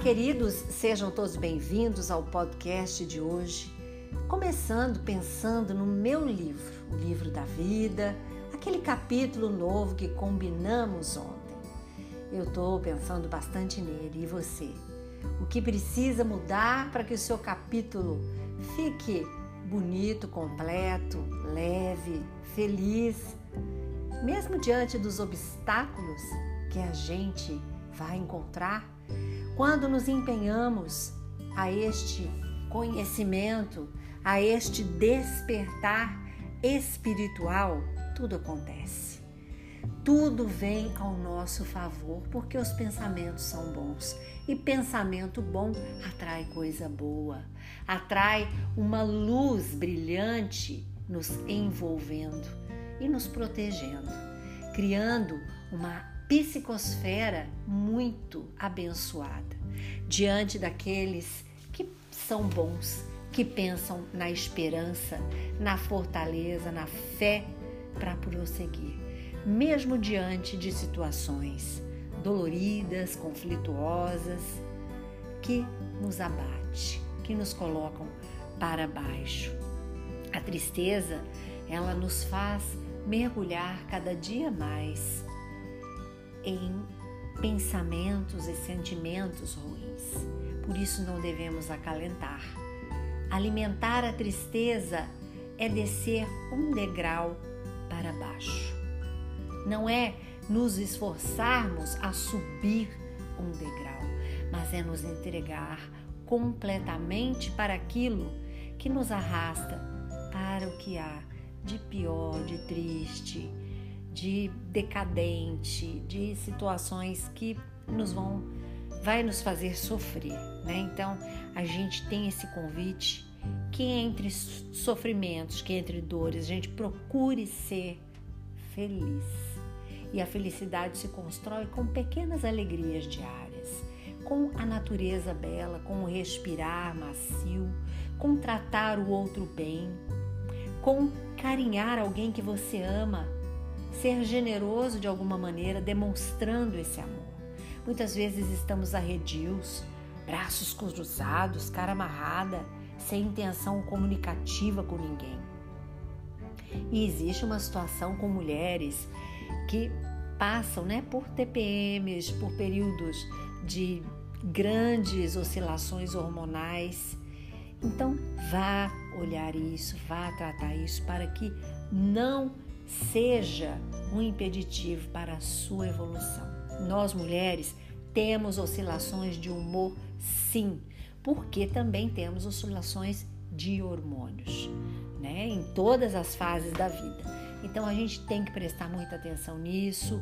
queridos, sejam todos bem-vindos ao podcast de hoje. Começando pensando no meu livro, o livro da vida, aquele capítulo novo que combinamos ontem. Eu estou pensando bastante nele e você. O que precisa mudar para que o seu capítulo fique bonito, completo, leve, feliz, mesmo diante dos obstáculos que a gente vai encontrar? Quando nos empenhamos a este conhecimento, a este despertar espiritual, tudo acontece. Tudo vem ao nosso favor porque os pensamentos são bons. E pensamento bom atrai coisa boa, atrai uma luz brilhante nos envolvendo e nos protegendo, criando uma psicosfera muito abençoada diante daqueles que são bons, que pensam na esperança, na fortaleza, na fé para prosseguir, mesmo diante de situações doloridas, conflituosas, que nos abate, que nos colocam para baixo. A tristeza, ela nos faz mergulhar cada dia mais em pensamentos e sentimentos ruins. Por isso não devemos acalentar. Alimentar a tristeza é descer um degrau para baixo. Não é nos esforçarmos a subir um degrau, mas é nos entregar completamente para aquilo que nos arrasta para o que há de pior, de triste, de decadente, de situações que nos vão vai nos fazer sofrer, né? Então, a gente tem esse convite que entre sofrimentos, que entre dores, a gente procure ser feliz. E a felicidade se constrói com pequenas alegrias diárias, com a natureza bela, com o respirar macio, com tratar o outro bem, com carinhar alguém que você ama ser generoso de alguma maneira, demonstrando esse amor. Muitas vezes estamos arredios, braços cruzados, cara amarrada, sem intenção comunicativa com ninguém. E existe uma situação com mulheres que passam né, por TPMs, por períodos de grandes oscilações hormonais. Então, vá olhar isso, vá tratar isso para que não seja um impeditivo para a sua evolução. Nós mulheres temos oscilações de humor, sim, porque também temos oscilações de hormônios, né? Em todas as fases da vida. Então a gente tem que prestar muita atenção nisso.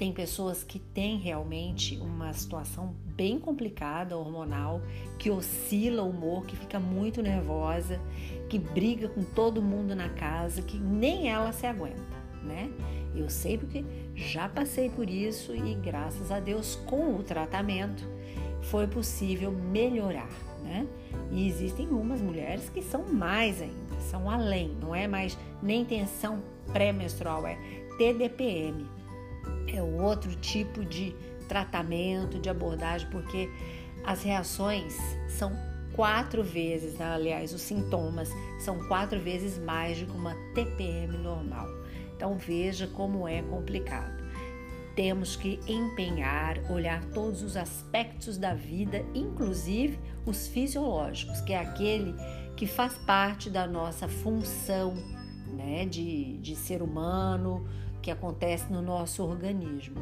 Tem pessoas que têm realmente uma situação bem complicada hormonal, que oscila o humor, que fica muito nervosa, que briga com todo mundo na casa, que nem ela se aguenta, né? Eu sei porque já passei por isso e graças a Deus com o tratamento foi possível melhorar, né? E existem umas mulheres que são mais ainda, são além, não é mais nem tensão pré-menstrual, é TDPM é outro tipo de tratamento, de abordagem, porque as reações são quatro vezes, né? aliás, os sintomas são quatro vezes mais do que uma TPM normal. Então veja como é complicado. Temos que empenhar, olhar todos os aspectos da vida, inclusive os fisiológicos, que é aquele que faz parte da nossa função né, de, de ser humano, que acontece no nosso organismo.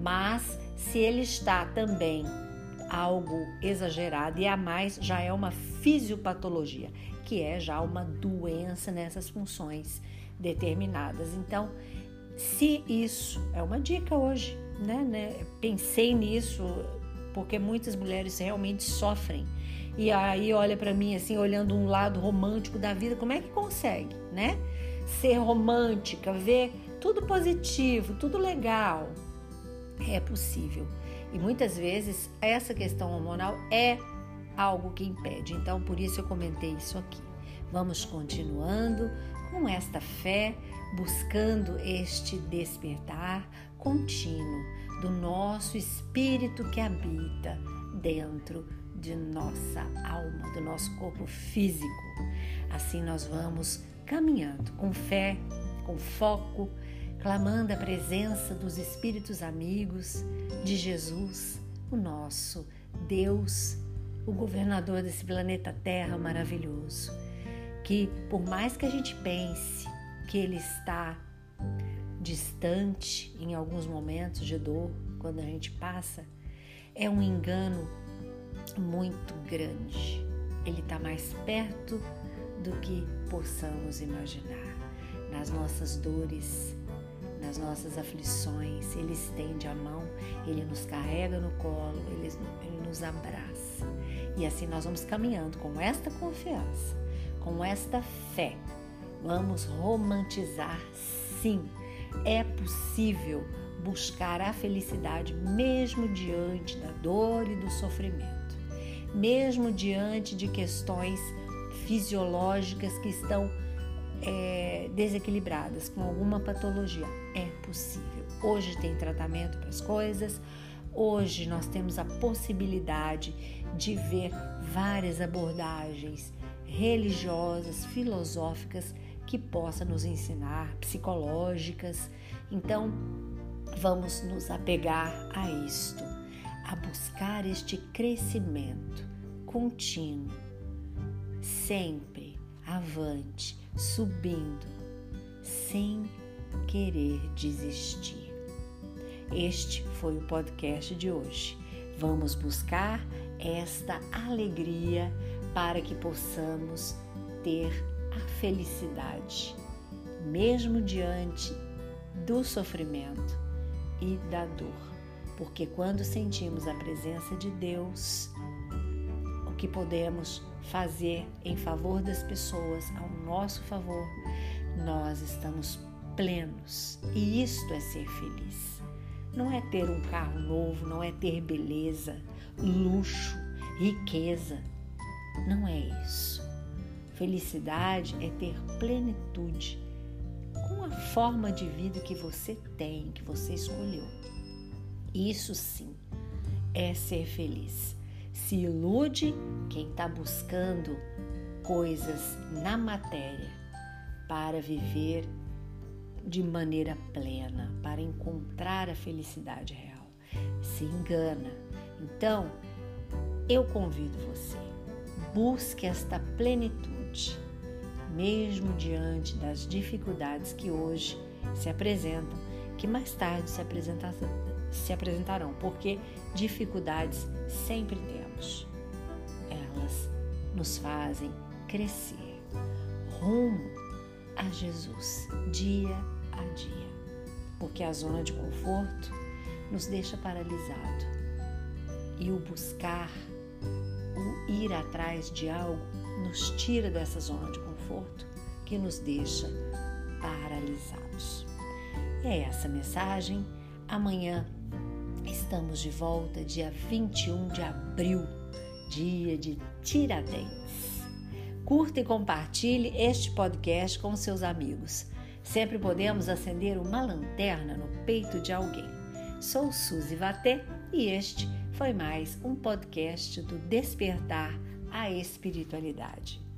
Mas se ele está também algo exagerado e a mais, já é uma fisiopatologia, que é já uma doença nessas funções determinadas. Então, se isso é uma dica hoje, né, né? Pensei nisso porque muitas mulheres realmente sofrem. E aí olha para mim assim, olhando um lado romântico da vida, como é que consegue, né? Ser romântica, ver tudo positivo, tudo legal. É possível. E muitas vezes essa questão hormonal é algo que impede. Então, por isso eu comentei isso aqui. Vamos continuando com esta fé, buscando este despertar contínuo do nosso espírito que habita dentro de nossa alma, do nosso corpo físico. Assim nós vamos caminhando com fé, com foco, clamando a presença dos espíritos amigos de Jesus, o nosso Deus, o governador desse planeta Terra maravilhoso, que por mais que a gente pense que ele está distante em alguns momentos de dor, quando a gente passa, é um engano muito grande. Ele está mais perto do que possamos imaginar. Nas nossas dores, nas nossas aflições, Ele estende a mão, Ele nos carrega no colo, Ele, Ele nos abraça. E assim nós vamos caminhando com esta confiança, com esta fé. Vamos romantizar, sim. É possível buscar a felicidade mesmo diante da dor e do sofrimento, mesmo diante de questões fisiológicas que estão é, desequilibradas com alguma patologia. É possível. Hoje tem tratamento para as coisas, hoje nós temos a possibilidade de ver várias abordagens religiosas, filosóficas que possa nos ensinar, psicológicas. Então, vamos nos apegar a isto, a buscar este crescimento contínuo, sempre avante, subindo, sem querer desistir. Este foi o podcast de hoje. Vamos buscar esta alegria para que possamos ter a felicidade, mesmo diante do sofrimento e da dor. Porque quando sentimos a presença de Deus, o que podemos fazer em favor das pessoas, ao nosso favor, nós estamos plenos. E isto é ser feliz. Não é ter um carro novo, não é ter beleza, luxo, riqueza. Não é isso. Felicidade é ter plenitude com a forma de vida que você tem, que você escolheu. Isso sim é ser feliz. Se ilude quem está buscando coisas na matéria para viver de maneira plena, para encontrar a felicidade real. Se engana. Então, eu convido você, busque esta plenitude, mesmo diante das dificuldades que hoje se apresentam, que mais tarde se, se apresentarão, porque dificuldades sempre Elas nos fazem crescer rumo a Jesus dia a dia, porque a zona de conforto nos deixa paralisado e o buscar, o ir atrás de algo nos tira dessa zona de conforto que nos deixa paralisados. É essa mensagem. Amanhã estamos de volta, dia 21 de abril, dia de Tiradentes. Curta e compartilhe este podcast com seus amigos. Sempre podemos acender uma lanterna no peito de alguém. Sou Suzy Vatê e este foi mais um podcast do Despertar a Espiritualidade.